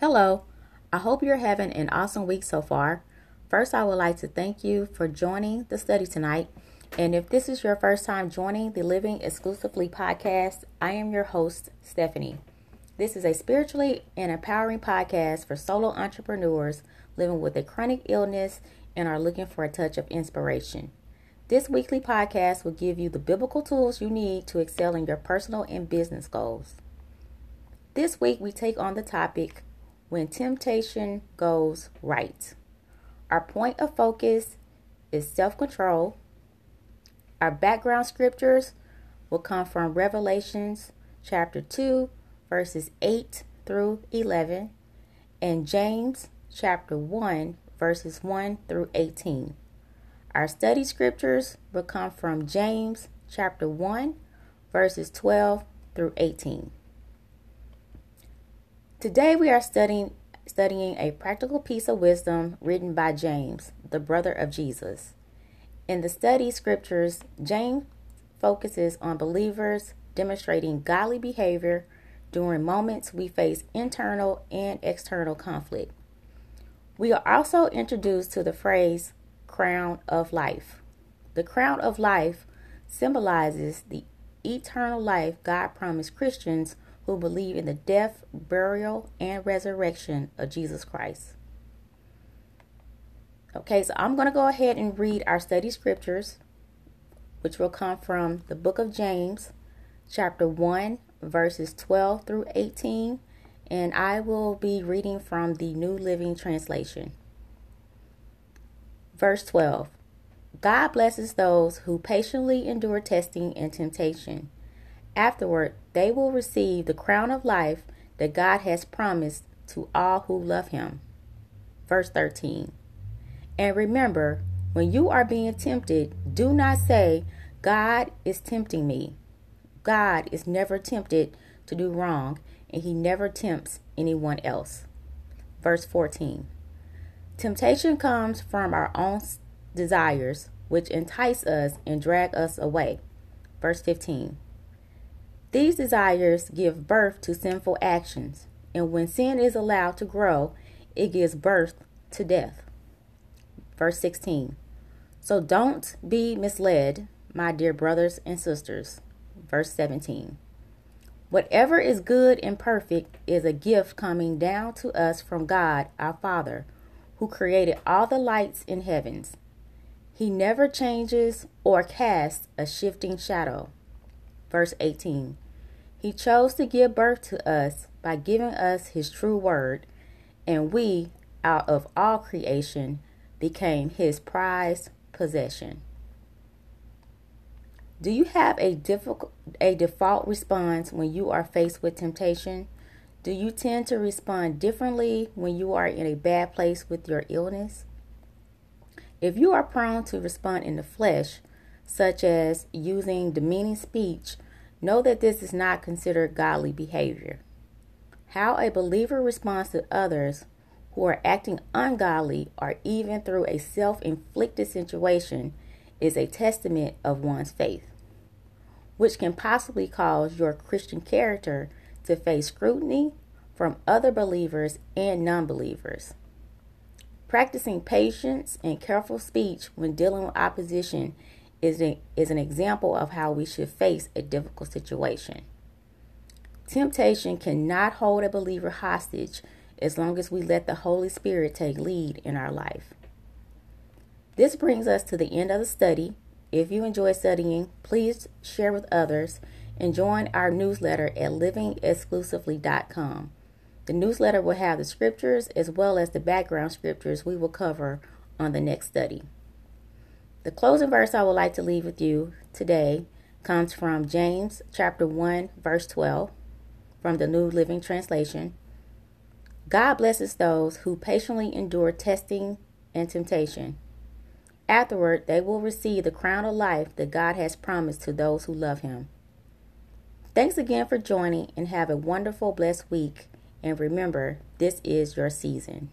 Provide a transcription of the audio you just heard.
Hello, I hope you're having an awesome week so far. First, I would like to thank you for joining the study tonight. And if this is your first time joining the Living Exclusively podcast, I am your host, Stephanie. This is a spiritually and empowering podcast for solo entrepreneurs living with a chronic illness and are looking for a touch of inspiration. This weekly podcast will give you the biblical tools you need to excel in your personal and business goals. This week, we take on the topic when temptation goes right. Our point of focus is self control. Our background scriptures will come from Revelations chapter 2, verses 8 through 11, and James chapter 1, verses 1 through 18. Our study scriptures will come from James chapter 1, verses 12 through 18. Today we are studying studying a practical piece of wisdom written by James, the brother of Jesus. In the study scriptures, James focuses on believers demonstrating godly behavior during moments we face internal and external conflict. We are also introduced to the phrase crown of life. The crown of life symbolizes the eternal life God promised Christians who believe in the death, burial, and resurrection of Jesus Christ. Okay, so I'm going to go ahead and read our study scriptures, which will come from the book of James, chapter 1, verses 12 through 18, and I will be reading from the New Living Translation. Verse 12 God blesses those who patiently endure testing and temptation Afterward, they will receive the crown of life that God has promised to all who love Him. Verse 13. And remember, when you are being tempted, do not say, God is tempting me. God is never tempted to do wrong, and He never tempts anyone else. Verse 14. Temptation comes from our own desires, which entice us and drag us away. Verse 15. These desires give birth to sinful actions, and when sin is allowed to grow, it gives birth to death. Verse 16. So don't be misled, my dear brothers and sisters. Verse 17. Whatever is good and perfect is a gift coming down to us from God our Father, who created all the lights in heavens. He never changes or casts a shifting shadow. Verse 18 He chose to give birth to us by giving us His true word, and we, out of all creation, became His prized possession. Do you have a difficult a default response when you are faced with temptation? Do you tend to respond differently when you are in a bad place with your illness? If you are prone to respond in the flesh, such as using demeaning speech Know that this is not considered godly behavior. How a believer responds to others who are acting ungodly or even through a self inflicted situation is a testament of one's faith, which can possibly cause your Christian character to face scrutiny from other believers and non believers. Practicing patience and careful speech when dealing with opposition is, a, is an example of how we should face a difficult situation. Temptation cannot hold a believer hostage as long as we let the Holy Spirit take lead in our life. This brings us to the end of the study. If you enjoy studying, please share with others and join our newsletter at livingexclusively.com. The newsletter will have the scriptures as well as the background scriptures we will cover on the next study. The closing verse I would like to leave with you today comes from James chapter 1 verse 12 from the New Living Translation. God blesses those who patiently endure testing and temptation. Afterward, they will receive the crown of life that God has promised to those who love him. Thanks again for joining and have a wonderful blessed week and remember, this is your season.